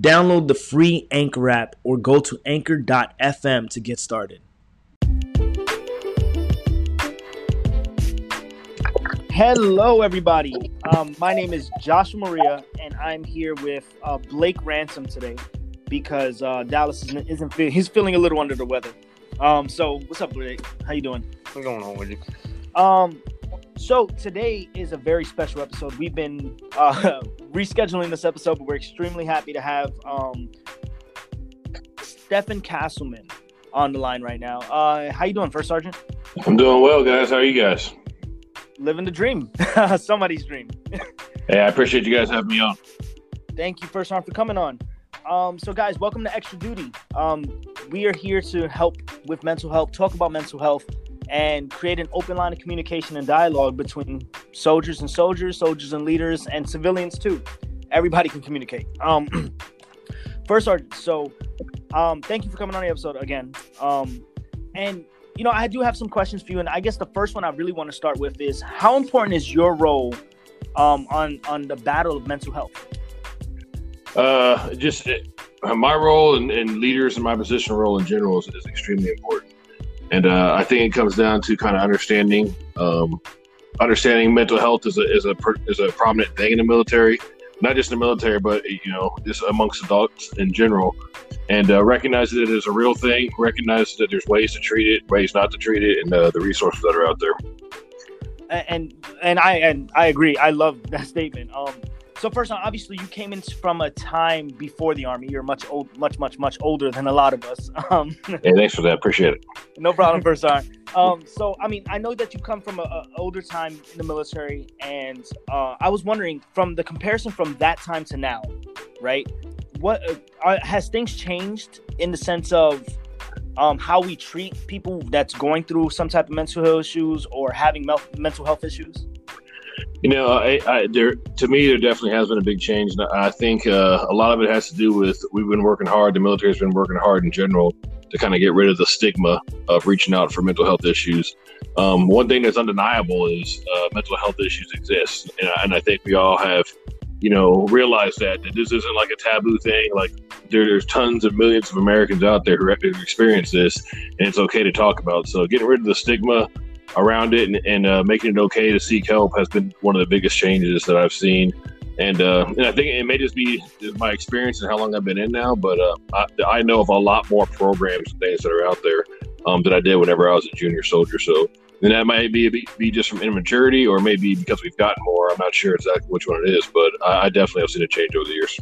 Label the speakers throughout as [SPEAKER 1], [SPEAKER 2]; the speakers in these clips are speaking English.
[SPEAKER 1] Download the free Anchor app or go to anchor.fm to get started. Hello, everybody. Um, my name is Joshua Maria, and I'm here with uh, Blake Ransom today because uh, Dallas isn't, isn't fe- he's feeling a little under the weather. Um, so what's up, Blake? How you doing?
[SPEAKER 2] What's going on with you?
[SPEAKER 1] Um, so today is a very special episode. We've been uh, rescheduling this episode, but we're extremely happy to have um, Stephen Castleman on the line right now. Uh, how you doing, First Sergeant?
[SPEAKER 2] I'm doing well, guys. How are you guys?
[SPEAKER 1] Living the dream, somebody's dream.
[SPEAKER 2] Hey, I appreciate you guys having me on.
[SPEAKER 1] Thank you, First Sergeant, for coming on. Um, so, guys, welcome to Extra Duty. Um, we are here to help with mental health, talk about mental health, and create an open line of communication and dialogue between soldiers and soldiers, soldiers and leaders, and civilians too. Everybody can communicate. Um, first, Sergeant. So, um, thank you for coming on the episode again. Um, and you know, I do have some questions for you, and I guess the first one I really want to start with is how important is your role um, on on the battle of mental health?
[SPEAKER 2] Uh, just uh, my role and, and leaders and my position role in general is, is extremely important, and uh, I think it comes down to kind of understanding, um, understanding mental health is a is a is a prominent thing in the military, not just in the military, but you know, just amongst adults in general, and uh, recognize that it is a real thing. Recognize that there's ways to treat it, ways not to treat it, and uh, the resources that are out there.
[SPEAKER 1] And and I and I agree. I love that statement. Um, so first, obviously, you came in from a time before the army. You're much old, much, much, much older than a lot of us. Um,
[SPEAKER 2] hey, thanks for that. Appreciate it.
[SPEAKER 1] no problem, first time. Um, so I mean, I know that you come from a, older time in the military, and uh, I was wondering from the comparison from that time to now, right? What uh, has things changed in the sense of um, how we treat people that's going through some type of mental health issues or having mel- mental health issues?
[SPEAKER 2] You know, I, I, there to me there definitely has been a big change. I think uh, a lot of it has to do with we've been working hard. The military's been working hard in general to kind of get rid of the stigma of reaching out for mental health issues. Um, one thing that's undeniable is uh, mental health issues exist, and, and, I think we all have, you know, realized that, that this isn't like a taboo thing. Like there, there's tons of millions of Americans out there who have experienced this, and it's okay to talk about. So getting rid of the stigma around it and, and uh, making it okay to seek help has been one of the biggest changes that I've seen. And, uh, and I think it may just be my experience and how long I've been in now, but uh, I, I, know of a lot more programs and things that are out there um, than I did whenever I was a junior soldier. So, and that might be, be, be just from immaturity or maybe because we've gotten more. I'm not sure exactly which one it is, but I, I definitely have seen a change over the years.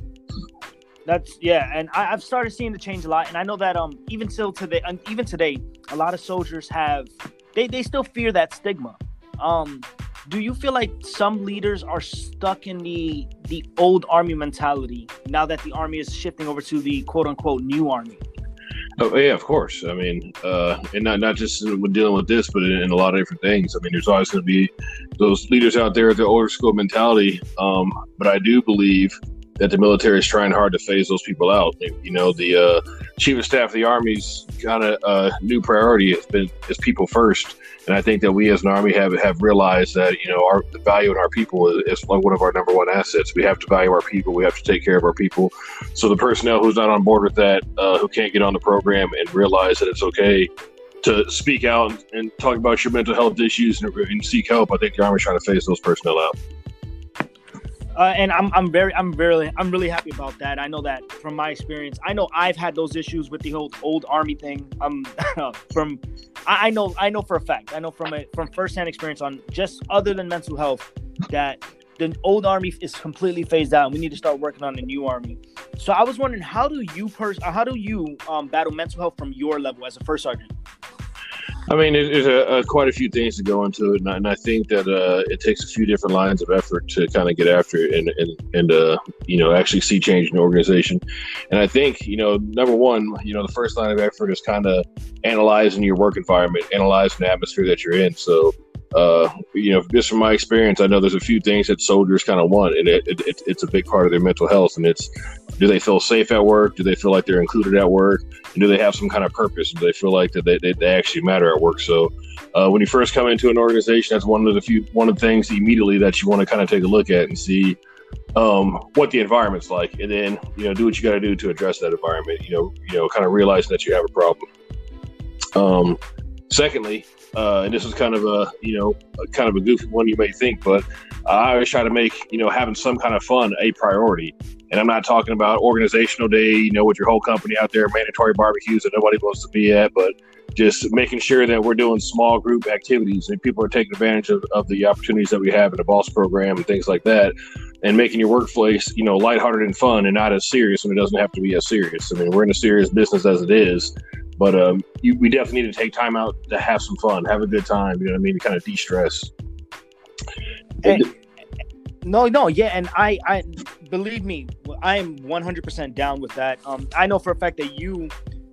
[SPEAKER 1] That's yeah, and I, have started seeing the change a lot, and I know that um even still today, even today, a lot of soldiers have they, they still fear that stigma. Um, do you feel like some leaders are stuck in the the old army mentality now that the army is shifting over to the quote unquote new army?
[SPEAKER 2] Oh yeah, of course. I mean, uh, and not not just when dealing with this, but in, in a lot of different things. I mean, there's always going to be those leaders out there with the older school mentality. Um, but I do believe that the military is trying hard to phase those people out. You know, the uh, chief of staff of the army's kind of uh, new priority has been is people first, and I think that we as an army have have realized that you know our the value in our people is, is one of our number one assets. We have to value our people. We have to take care of our people. So the personnel who's not on board with that, uh, who can't get on the program and realize that it's okay to speak out and, and talk about your mental health issues and, and seek help, I think the army's trying to phase those personnel out.
[SPEAKER 1] Uh, and I'm, I'm very I'm very I'm really happy about that. I know that from my experience. I know I've had those issues with the old old army thing. Um, from I, I know I know for a fact. I know from a from firsthand experience on just other than mental health that the old army is completely phased out. And We need to start working on the new army. So I was wondering, how do you pers- how do you um, battle mental health from your level as a first sergeant?
[SPEAKER 2] I mean, there's a, a, quite a few things to go into it, and I, and I think that uh, it takes a few different lines of effort to kind of get after it and and, and uh, you know actually see change in the organization. And I think you know number one, you know the first line of effort is kind of analyzing your work environment, analyzing the atmosphere that you're in. So uh, you know, just from my experience, I know there's a few things that soldiers kind of want, and it, it, it's a big part of their mental health. And it's do they feel safe at work? Do they feel like they're included at work? And do they have some kind of purpose? Do they feel like that they, they, they actually matter at work? So uh, when you first come into an organization, that's one of the few one of the things immediately that you want to kind of take a look at and see um, what the environment's like, and then you know do what you got to do to address that environment. You know, you know, kind of realize that you have a problem. Um, secondly, uh, and this is kind of a you know kind of a goofy one you may think, but I always try to make you know having some kind of fun a priority. And I'm not talking about organizational day, you know, with your whole company out there, mandatory barbecues that nobody wants to be at, but just making sure that we're doing small group activities and people are taking advantage of, of the opportunities that we have in the BOSS program and things like that and making your workplace you know lighthearted and fun and not as serious when it doesn't have to be as serious i mean we're in a serious business as it is but um, you, we definitely need to take time out to have some fun, have a good time. You know what I mean? To kind of de stress.
[SPEAKER 1] Hey, no, no, yeah, and I, I believe me, I am 100% down with that. Um, I know for a fact that you,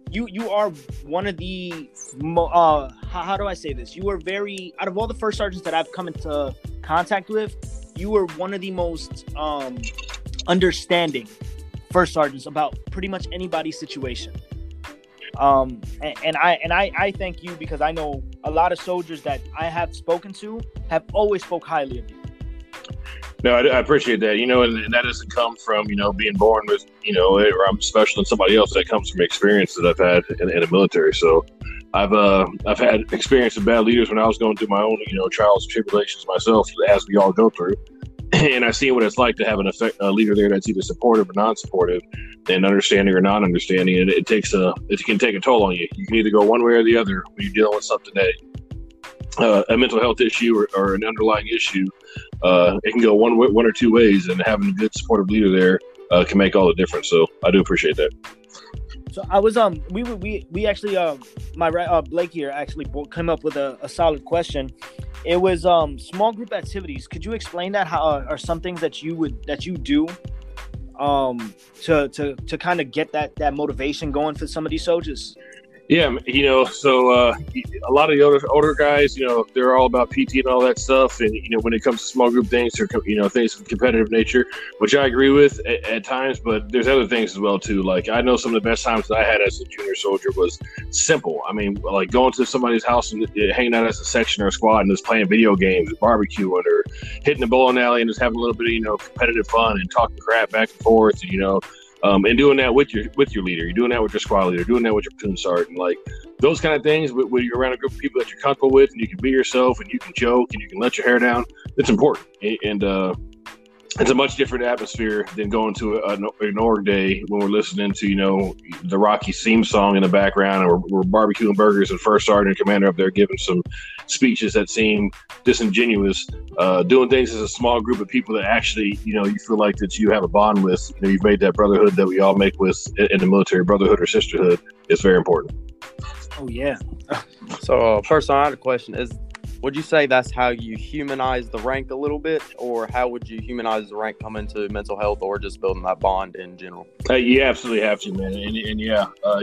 [SPEAKER 1] you, you are one of the, uh, how, how do I say this? You are very out of all the first sergeants that I've come into contact with, you were one of the most um understanding first sergeants about pretty much anybody's situation. Um, and, and, I and I, I thank you because I know a lot of soldiers that I have spoken to have always spoke highly of you.
[SPEAKER 2] No, I, I appreciate that. You know, and, and, that doesn't come from you know being born with you know, or I'm special than somebody else. That comes from experience that I've had in, in the military. So I've uh I've had experience with bad leaders when I was going through my own you know trials and tribulations myself, as we all go through. and I've seen what it's like to have an effect, a leader there that's either supportive or non-supportive, and understanding or non-understanding. And it takes a it can take a toll on you. You can either go one way or the other when you're dealing with something that uh, a mental health issue or, or an underlying issue. Uh, it can go one one or two ways, and having a good supportive leader there uh, can make all the difference. So I do appreciate that.
[SPEAKER 1] So I was um we we we actually um my right uh Blake here actually came up with a, a solid question. It was um small group activities. Could you explain that? How uh, are some things that you would that you do um to to to kind of get that that motivation going for some of these soldiers?
[SPEAKER 2] Yeah, you know, so uh, a lot of the older older guys, you know, they're all about PT and all that stuff, and you know, when it comes to small group things, or you know, things of competitive nature, which I agree with at, at, times, but there's other things as well too. Like I know some of the best times that I had as a junior soldier was simple. I mean, like going to somebody's house and uh, hanging out as a section or a squad and just playing video games, barbecuing, or hitting the bowling alley and just having a little bit of you know competitive fun and talking crap back and forth, and you know um, and doing that with your with your leader. You're doing that with your squad leader. Doing that with your platoon sergeant. Like those kind of things, when you're around a group of people that you're comfortable with, and you can be yourself, and you can joke, and you can let your hair down. It's important. And uh, it's a much different atmosphere than going to a, an org day when we're listening to you know the Rocky theme song in the background, and we're, we're barbecuing burgers, and first sergeant and commander up there giving some speeches that seem disingenuous. Uh, doing things as a small group of people that actually you know you feel like that you have a bond with. You know, you've made that brotherhood that we all make with in the military, brotherhood or sisterhood. is very important.
[SPEAKER 1] Oh yeah.
[SPEAKER 3] so uh, first, I had a question: Is would you say that's how you humanize the rank a little bit, or how would you humanize the rank come into mental health, or just building that bond in general?
[SPEAKER 2] Uh, you absolutely have to, man. And, and yeah, uh,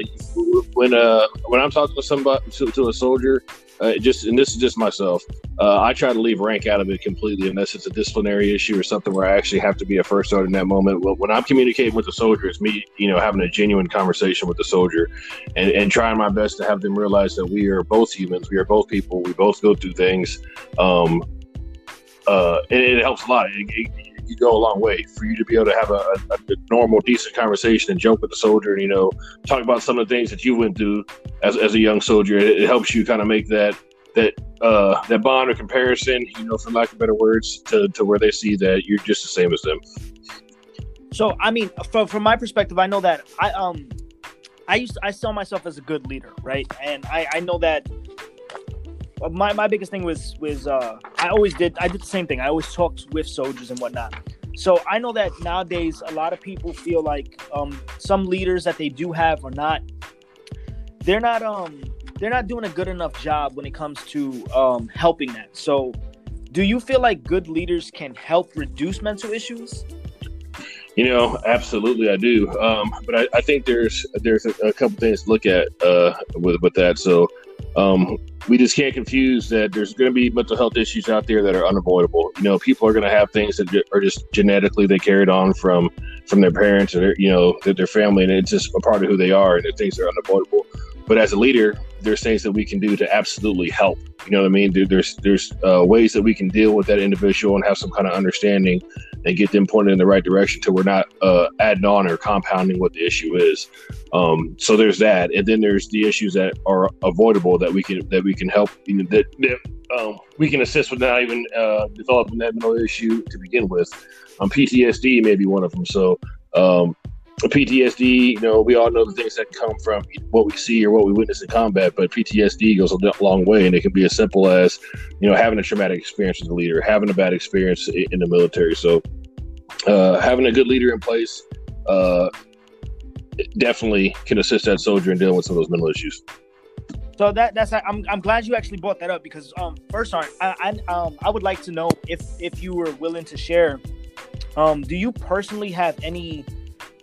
[SPEAKER 2] when uh, when I'm talking to somebody to, to a soldier, uh, just and this is just myself. Uh, I try to leave rank out of it completely unless it's a disciplinary issue or something where I actually have to be a first sergeant in that moment. When I'm communicating with the soldier, it's me, you know, having a genuine conversation with the soldier and, and trying my best to have them realize that we are both humans, we are both people, we both go through things. Um, uh, and it helps a lot. It, it, you go a long way for you to be able to have a, a, a, normal, decent conversation and joke with the soldier and, you know, talk about some of the things that you went through as, as a young soldier. It, it helps you kind of make that, that, uh, that bond or comparison, you know, for lack of better words, to, to where they see that you're just the same as them.
[SPEAKER 1] So, I mean, from, from my perspective, I know that I, um, I used to, I saw myself as a good leader, right? And I, I know that my, my biggest thing was was uh, I always did I did the same thing. I always talked with soldiers and whatnot. So I know that nowadays a lot of people feel like um, some leaders that they do have are not they're not um they're not doing a good enough job when it comes to um, helping that. So, do you feel like good leaders can help reduce mental issues?
[SPEAKER 2] You know, absolutely, I do. Um, but I, I, think there's there's a, a, couple things to look at uh, with with that. So um, we just can't confuse that there's going to be mental health issues out there that are unavoidable. You know, people are going to have things that are just genetically they carried on from from their parents or their, you know their, their family, and it's just a part of who they are, and the things are unavoidable. But as a leader, there's things that we can do to absolutely help. You know what I mean? There's there's uh, ways that we can deal with that individual and have some kind of understanding and get them pointed in the right direction to we're not uh, adding on or compounding what the issue is. Um, so there's that, and then there's the issues that are avoidable that we can that we can help. You know, that, that um, we can assist with not even uh, developing that mental issue to begin with. Um, PTSD may be one of them. So um, PTSD, you know, we all know the things that come from what we see or what we witness in combat, but PTSD goes a long way, and it can be as simple as, you know, having a traumatic experience as a leader, having a bad experience in the military. So, uh, having a good leader in place uh, definitely can assist that soldier in dealing with some of those mental issues.
[SPEAKER 1] So that that's I'm, I'm glad you actually brought that up because um first I I um I would like to know if if you were willing to share um do you personally have any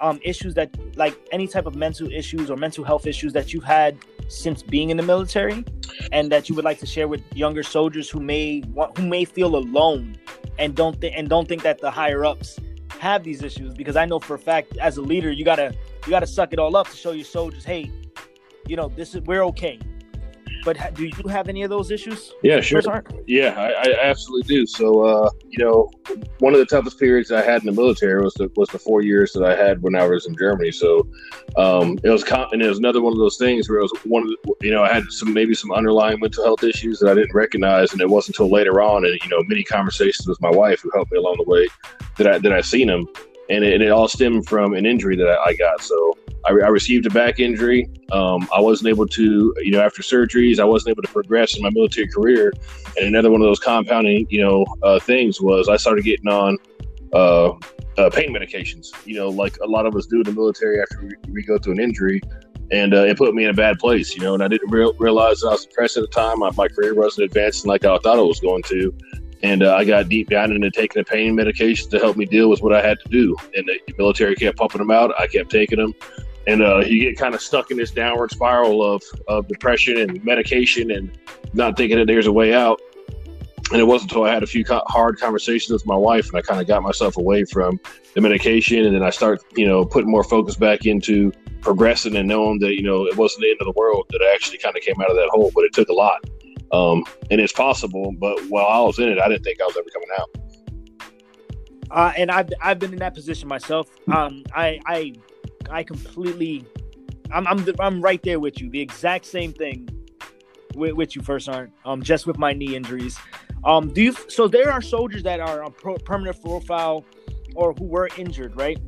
[SPEAKER 1] um, issues that like any type of mental issues or mental health issues that you've had since being in the military and that you would like to share with younger soldiers who may want, who may feel alone and don't think and don't think that the higher ups have these issues. Because I know for a fact as a leader you gotta you gotta suck it all up to show your soldiers hey you know this is we're okay but do you have any of those issues?
[SPEAKER 2] Yeah, sure. Yeah, I, I, absolutely do. So, uh, you know, one of the toughest periods I had in the military was the was the four years that I had when I was in Germany. So, um, it was and it was another one of those things where it was one of the, you know I had some maybe some underlying mental health issues that I didn't recognize, and it wasn't until later on, and you know, many conversations with my wife who helped me along the way that I that I seen them, and it, and it all stemmed from an injury that I, I got. So I, I received a back injury. Um, I wasn't able to, you know, after surgeries, I wasn't able to progress in my military career. And another one of those compounding, you know, uh, things was I started getting on uh, uh, pain medications. You know, like a lot of us do in the military after we, we go through an injury. And uh, it put me in a bad place, you know, and I didn't re- realize I was depressed at the time. My, career wasn't advancing like I thought it was going to and uh, I got deep down into taking the pain medications to help me deal with what I had to do. And the military kept pumping them out. I kept taking them, and uh, you get kind of stuck in this downward spiral of, of depression and medication and not thinking that there's a way out. And it wasn't until I had a few hard conversations with my wife and I kind of got myself away from the medication. And then I start you know putting more focus back into progressing and knowing that you know it wasn't the end of the world that I actually kind of came out of that hole but it took a lot. Um, and it's possible but while I was in it I didn't think I was ever coming out.
[SPEAKER 1] Uh, and I've, I've been in that position myself. Um, I, I I completely, I'm I'm I'm right there with you. The exact same thing with, with you, first aren't um just with my knee injuries. Um, do you? So there are soldiers that are on pro, permanent profile or who were injured, right?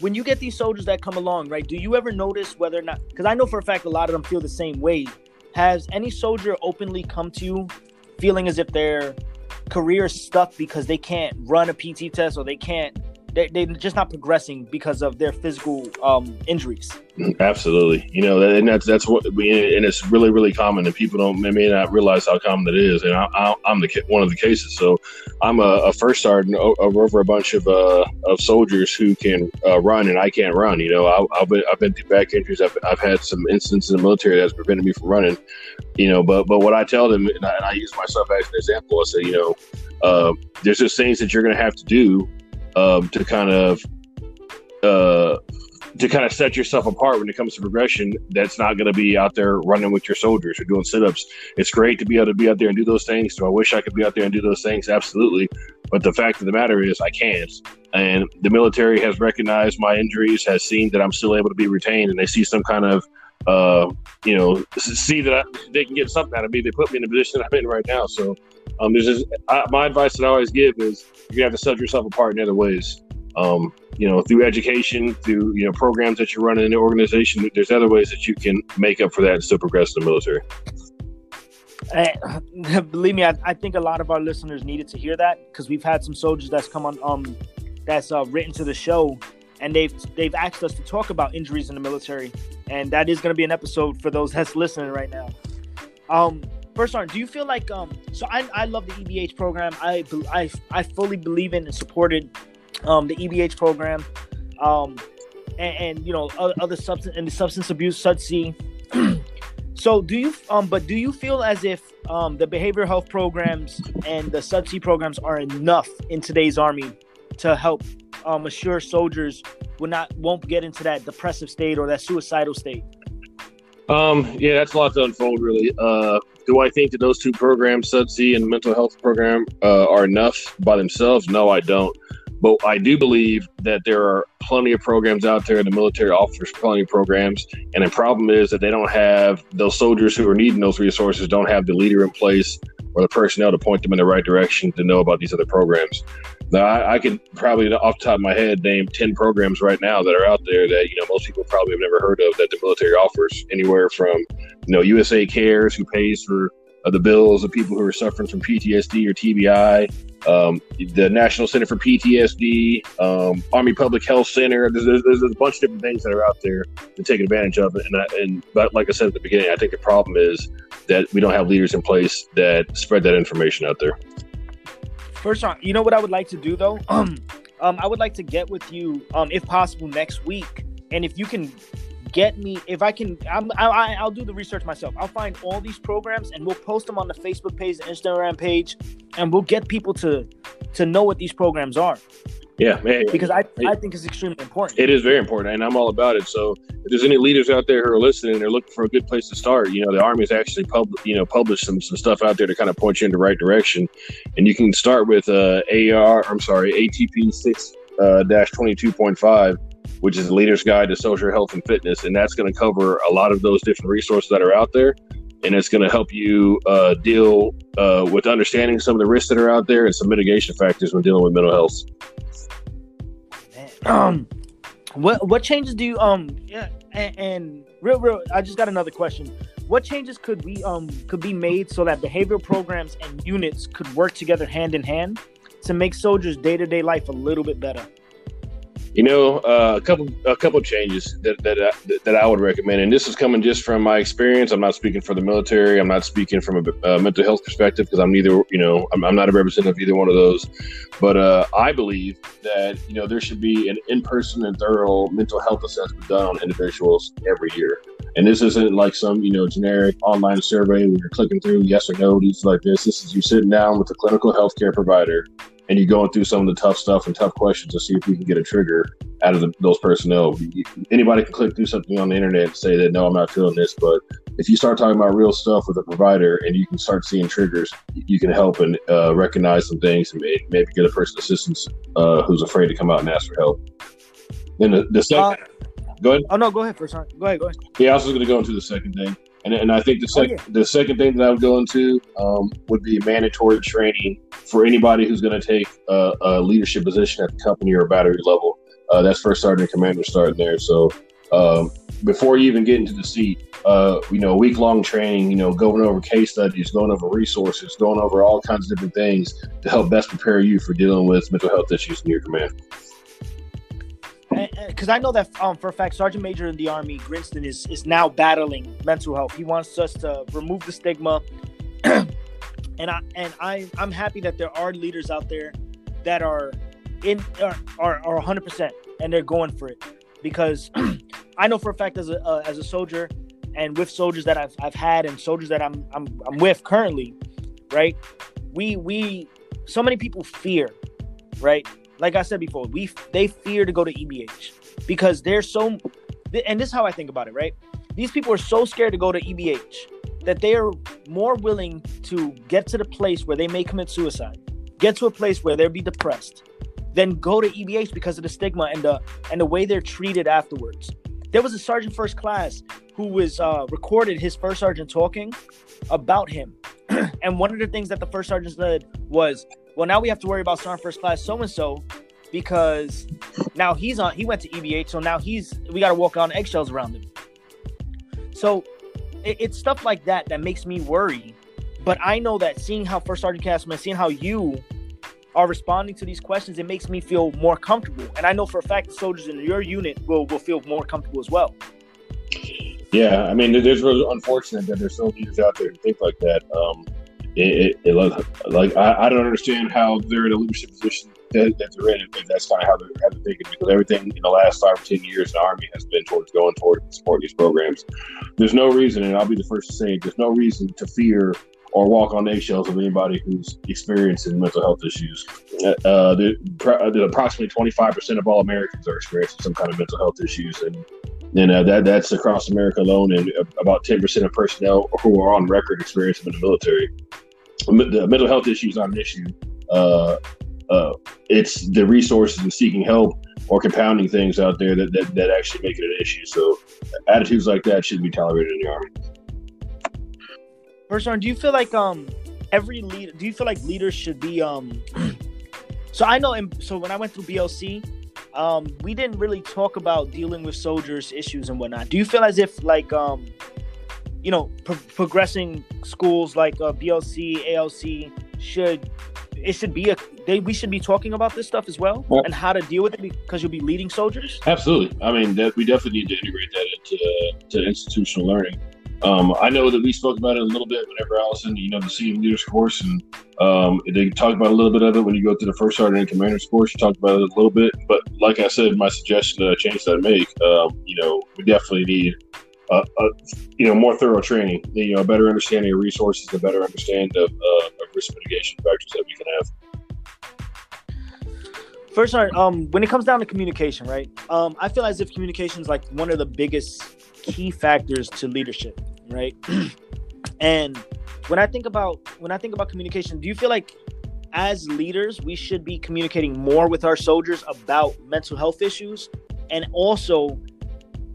[SPEAKER 1] When you get these soldiers that come along, right? Do you ever notice whether or not? Because I know for a fact a lot of them feel the same way. Has any soldier openly come to you feeling as if their career is stuck because they can't run a PT test or they can't they, they're just not progressing because of their physical um, injuries.
[SPEAKER 2] Absolutely, you know, and that's that's what, we and it's really really common, and people don't may not realize how common it is. And I, am the one of the cases. So I'm a, a first sergeant over a bunch of uh, of soldiers who can uh, run, and I can't run. You know, I, have been I've been through back injuries. I've, I've had some instances in the military that's prevented me from running. You know, but but what I tell them, and I, and I use myself as an example, I say, you know, uh, there's just things that you're going to have to do um, to kind of uh, to kind of set yourself apart when it comes to progression. That's not going to be out there running with your soldiers or doing sit-ups. It's great to be able to be out there and do those things. Do I wish I could be out there and do those things? Absolutely. But the fact of the matter is, I can't. And the military has recognized my injuries, has seen that I'm still able to be retained, and they see some kind of uh, you know, see that I, they can get something out of me. They put me in the position I'm in right now. So, um, there's just I, my advice that I always give is you have to set yourself apart in other ways. Um, you know, through education, through you know programs that you're running in the organization. There's other ways that you can make up for that and still progress in the military.
[SPEAKER 1] I, believe me, I, I, think a lot of our listeners needed to hear that because we've had some soldiers that's come on, um, that's uh, written to the show, and they've they've asked us to talk about injuries in the military, and that is going to be an episode for those that's listening right now. Um, first, Sergeant, do you feel like um? So I, I love the EBH program. I I I fully believe in and supported um the EBH program, um, and, and you know other substance and the substance abuse SUDC. so do you um? But do you feel as if um the behavioral health programs and the SUDC programs are enough in today's army to help um assure soldiers will not won't get into that depressive state or that suicidal state?
[SPEAKER 2] Um, yeah, that's a lot to unfold, really. Uh, do I think that those two programs, SUDC and mental health program, uh, are enough by themselves? No, I don't. But I do believe that there are plenty of programs out there. The military offers plenty of programs, and the problem is that they don't have those soldiers who are needing those resources don't have the leader in place or the personnel to point them in the right direction to know about these other programs. Now, I, I could probably, off the top of my head, name 10 programs right now that are out there that, you know, most people probably have never heard of that the military offers anywhere from, you know, USA Cares, who pays for uh, the bills of people who are suffering from PTSD or TBI, um, the National Center for PTSD, um, Army Public Health Center. There's, there's, there's, a bunch of different things that are out there to take advantage of. And, I, and but like I said at the beginning, I think the problem is that we don't have leaders in place that spread that information out there.
[SPEAKER 1] First off, you know what I would like to do though? Um, um, I would like to get with you, um, if possible, next week, and if you can get me, if I can, I'm, I, I'll do the research myself. I'll find all these programs and we'll post them on the Facebook page, the Instagram page, and we'll get people to to know what these programs are.
[SPEAKER 2] Yeah, man.
[SPEAKER 1] Because I, I think it's extremely important.
[SPEAKER 2] It is very important, and I'm all about it. So, if there's any leaders out there who are listening, and they're looking for a good place to start. You know, the Army has actually pub, you know, published some some stuff out there to kind of point you in the right direction, and you can start with uh, AR. I'm sorry, ATP six uh, dash twenty two point five, which is the Leader's Guide to Soldier Health and Fitness, and that's going to cover a lot of those different resources that are out there and it's going to help you uh, deal uh, with understanding some of the risks that are out there and some mitigation factors when dealing with mental health.
[SPEAKER 1] Um, what what changes do you um yeah and, and real real I just got another question. What changes could we um could be made so that behavioral programs and units could work together hand in hand to make soldiers day to day life a little bit better?
[SPEAKER 2] You know, uh, a couple a couple changes that that I, that I would recommend, and this is coming just from my experience. I'm not speaking for the military. I'm not speaking from a, mental health perspective because I'm neither. You know, I'm, I'm, not a representative of either one of those. But uh, I believe that you know there should be an in-person and thorough mental health assessment done on individuals every year. And this isn't like some you know generic online survey where you're clicking through yes or no, these like this. This is you sitting down with a clinical healthcare provider and you're going through some of the tough stuff and tough questions to see if we can get a trigger out of the, those personnel. Anybody can click through something on the internet and say that no, I'm not feeling this, but if you start talking about real stuff with a provider and you can start seeing triggers, you can help and uh, recognize some things and maybe get a person assistance uh, who's afraid to come out and ask for help. Then the, the second, uh, go ahead.
[SPEAKER 1] Oh no, go ahead first. Go ahead, go ahead.
[SPEAKER 2] Yeah, I was going to go into the second thing. And, and I think the second oh, yeah. the second thing that I would go into um, would be mandatory training for anybody who's going to take a, a, leadership position at the company or battery level. Uh, that's first sergeant and commander starting there. So um, before you even get into the seat, uh, you know, week long training, you know, going over case studies, going over resources, going over all kinds of different things to help best prepare you for dealing with mental health issues in your command
[SPEAKER 1] because I know that um, for a fact, Sergeant Major in the Army, Grinston is is now battling mental health. He wants us to remove the stigma, and I and I I'm happy that there are leaders out there that are in are are, are 100 percent and they're going for it because I know for a fact as a uh, as a soldier and with soldiers that I've I've had and soldiers that I'm I'm I'm with currently, right? We we so many people fear, right? Like I said before, we they fear to go to EBH because they're so. And this is how I think about it, right? These people are so scared to go to EBH that they are more willing to get to the place where they may commit suicide, get to a place where they'll be depressed, than go to EBH because of the stigma and the and the way they're treated afterwards. There was a sergeant first class who was uh, recorded his first sergeant talking about him, and one of the things that the first sergeant said was, well, now we have to worry about sergeant first class so and so because now he's on. He went to EBH, so now he's we got to walk on eggshells around him. So it, it's stuff like that that makes me worry. But I know that seeing how First Sergeant Castleman, seeing how you are responding to these questions, it makes me feel more comfortable. And I know for a fact the soldiers in your unit will will feel more comfortable as well.
[SPEAKER 2] Yeah, I mean, it is really unfortunate that there's so leaders out there who think like that. Um, it, it, it, like I, I, don't understand how they're in a leadership position that, that they're in if that's kind of how they're, thinking because everything in the last five or ten years the army has been towards going towards support these programs. There's no reason, and I'll be the first to say, there's no reason to fear or walk on eggshells of anybody who's experiencing mental health issues. Uh, there, approximately 25% of all Americans are experiencing some kind of mental health issues, and and uh, that that's across America alone, and about 10% of personnel who are on record experiencing in the military. The mental health issue is not an issue. Uh, uh, it's the resources and seeking help or compounding things out there that, that, that actually make it an issue. So attitudes like that shouldn't be tolerated in the army.
[SPEAKER 1] First do you feel like um every leader do you feel like leaders should be um so I know in, so when I went through BLC, um, we didn't really talk about dealing with soldiers issues and whatnot. Do you feel as if like um you know pro- progressing schools like uh, BLC, ALC should it should be a they we should be talking about this stuff as well, well and how to deal with it because you'll be leading soldiers.
[SPEAKER 2] Absolutely. I mean, that, we definitely need to integrate that into uh, to institutional learning. Um, I know that we spoke about it a little bit whenever Allison, you know, the senior leaders course, and um, they talked about a little bit of it when you go through the first sergeant and commander's course. You talked about it a little bit, but like I said, my suggestion, uh, change that I make, um, you know, we definitely need a, a, you know more thorough training, you know, a better understanding of resources, a better understanding of, uh, of risk mitigation factors that we can have.
[SPEAKER 1] First, um, when it comes down to communication, right? Um, I feel as if communication is like one of the biggest key factors to leadership, right? and when I think about when I think about communication, do you feel like as leaders we should be communicating more with our soldiers about mental health issues and also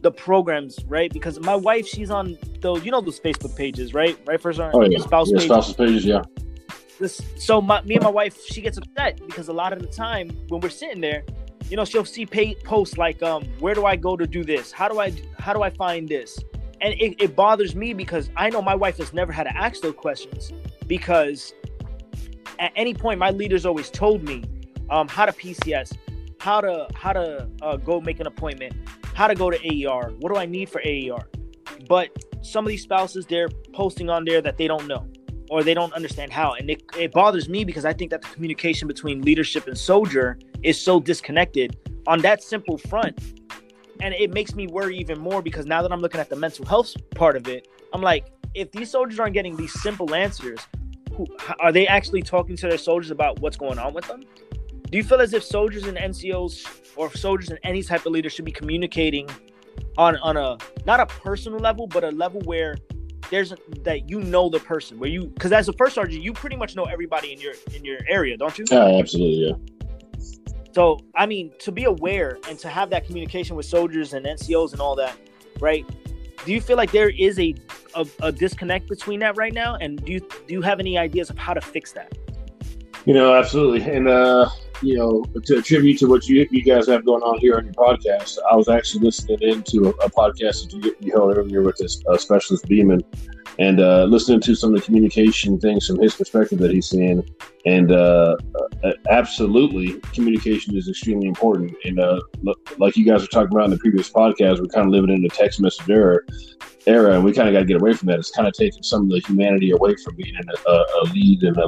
[SPEAKER 1] the programs, right? Because my wife, she's on those, you know, those Facebook pages, right? Right, first
[SPEAKER 2] oh, yeah. spouse yeah, pages. Spouses pages, yeah.
[SPEAKER 1] This, so my, me and my wife, she gets upset because a lot of the time when we're sitting there, you know, she'll see pay, posts like, um, "Where do I go to do this? How do I how do I find this?" And it, it bothers me because I know my wife has never had to ask those questions because at any point my leaders always told me um, how to PCS, how to how to uh, go make an appointment, how to go to AER, what do I need for AER. But some of these spouses they're posting on there that they don't know or they don't understand how. And it, it bothers me because I think that the communication between leadership and soldier is so disconnected on that simple front. And it makes me worry even more because now that I'm looking at the mental health part of it, I'm like, if these soldiers aren't getting these simple answers, who, are they actually talking to their soldiers about what's going on with them? Do you feel as if soldiers and NCOs or soldiers in any type of leader should be communicating on on a not a personal level, but a level where there's a, that you know the person where you because as a first sergeant you pretty much know everybody in your in your area don't you?
[SPEAKER 2] Yeah absolutely yeah.
[SPEAKER 1] So i mean to be aware and to have that communication with soldiers and ncos and all that right? Do you feel like there is a, a, a disconnect between that right now? And do you do you have any ideas of how to fix that?
[SPEAKER 2] You know absolutely. And uh you know, to attribute to what you, you guys have going on here on your podcast, I was actually listening into a, a podcast that you, you, held earlier with this uh, specialist Beeman and uh, listening to some of the communication things from his perspective that he's seeing. And uh, uh absolutely, communication is extremely important. And uh, like you guys were talking about in the previous podcast, we're kind of living in the text message era, era and we kind of got to get away from that. It's kind of taking some of the humanity away from being in a, a lead and a,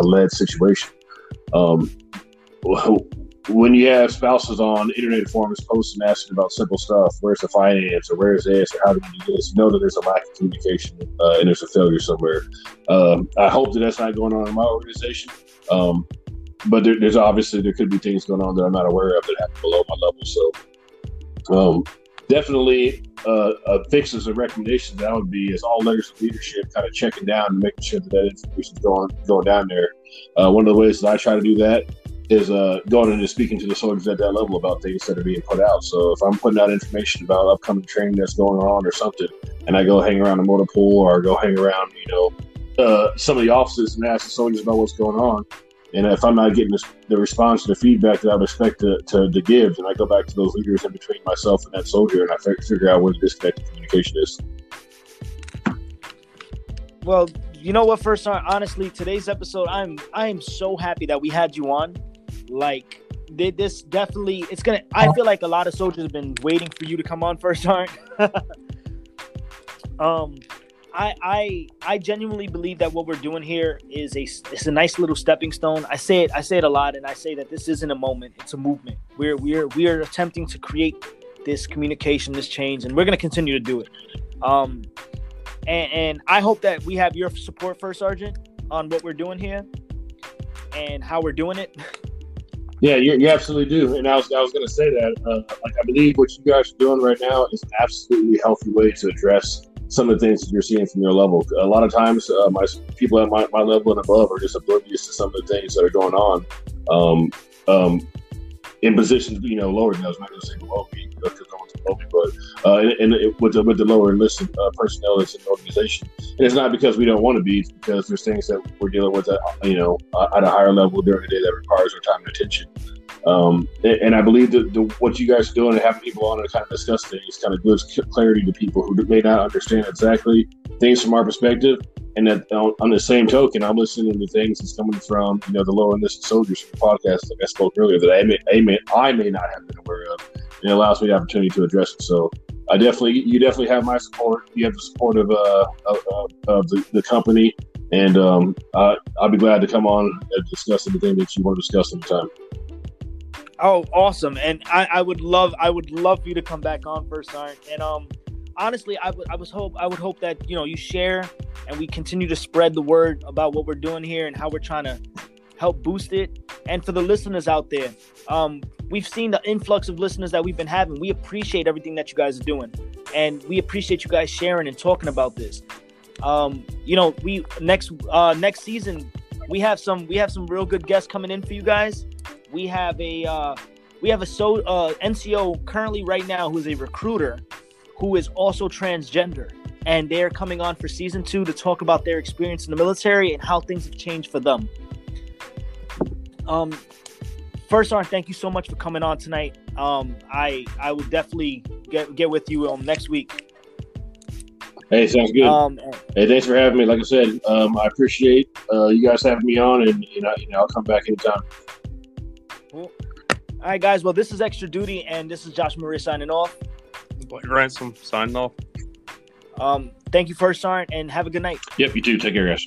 [SPEAKER 2] a led situation. Um, when you have spouses on internet forums posting asking about simple stuff, where's the finance or where's this or how do we do this, you know that there's a lack of communication uh, and there's a failure somewhere. Um, I hope that that's not going on in my organization. Um, but there, there's obviously there could be things going on that I'm not aware of that happen below my level. So um, definitely uh, a fixes and recommendations that would be is all layers of leadership kind of checking down and making sure that that information is going going down there. Uh, one of the ways that I try to do that is uh, going and speaking to the soldiers at that level about things that are being put out. So if I'm putting out information about upcoming training that's going on or something, and I go hang around the motor pool or go hang around, you know, uh, some of the offices and ask the soldiers about what's going on, and if I'm not getting the response, to the feedback that I would expect to, to, to, give, then I go back to those leaders in between myself and that soldier, and I figure out where the disconnected communication is.
[SPEAKER 1] Well, you know what? First, honestly, today's episode, I'm I am so happy that we had you on. Like, did this definitely? It's gonna. I feel like a lot of soldiers have been waiting for you to come on. First, aren't. um, I I I genuinely believe that what we're doing here is a it's a nice little stepping stone. I say it I say it a lot, and I say that this isn't a moment; it's a movement. We're we're we are attempting to create this communication, this change, and we're to continue to do it. Um, and, and I hope that we have your support, First Sergeant, on what we're doing here and how we're doing it.
[SPEAKER 2] Yeah, you, you absolutely do. And I was, I was going to say that. Uh, like, I believe what you guys are doing right now is an absolutely healthy way to address some of the things that you're seeing from your level. A lot of times, uh, my people at my, my level and above are just oblivious to some of the things that are going on. Um, um, in positions, you know, lower than I was not going to say below me because I went but uh, and, and with the, with the lower enlisted uh, personnel that's in the organization, and it's not because we don't want to be, it's because there's things that we're dealing with, at, you know, at a higher level during the day that requires our time and attention. Um, and, and, I believe that the, what you guys are doing and having people on to kind of discuss things kind of gives clarity to people who may not understand exactly things from our perspective and that on, on, the same token, I'm listening to things that's coming from you know the lower enlisted soldiers from the podcast, like I spoke earlier, that I may, I may I may not have been aware of, and it allows me the opportunity to address it. So I definitely, you definitely have my support. You have the support of uh of, of the, the company, and um, I, I'll be glad to come on and discuss anything that you want to discuss anytime.
[SPEAKER 1] Oh, awesome! And I, I would love, I would love for you to come back on first, Sergeant. And um, honestly, I would I was hope I would hope that you know you share and we continue to spread the word about what we're doing here and how we're trying to help boost it. And for the listeners out there, um, we've seen the influx of listeners that we've been having. We appreciate everything that you guys are doing, and we appreciate you guys sharing and talking about this. Um, you know, we next uh, next season we have some we have some real good guests coming in for you guys. We have a uh, we have a so uh, NCO currently right now who is a recruiter who is also transgender. And they're coming on for season two to talk about their experience in the military and how things have changed for them. Um, first, Arn, thank you so much for coming on tonight. Um, I I will definitely get get with you um next week.
[SPEAKER 2] Hey, sounds good. Um, hey, thanks for having me. Like I said, um, I appreciate uh, you guys having me on, and you know, you know, I'll come back anytime.
[SPEAKER 1] Cool. All right, guys. Well, this is Extra Duty, and this is Josh Maria signing off.
[SPEAKER 3] Blake Ransom signing off.
[SPEAKER 1] Um, thank you, First Sergeant, and have a good night.
[SPEAKER 2] Yep, you too. Take care, guys.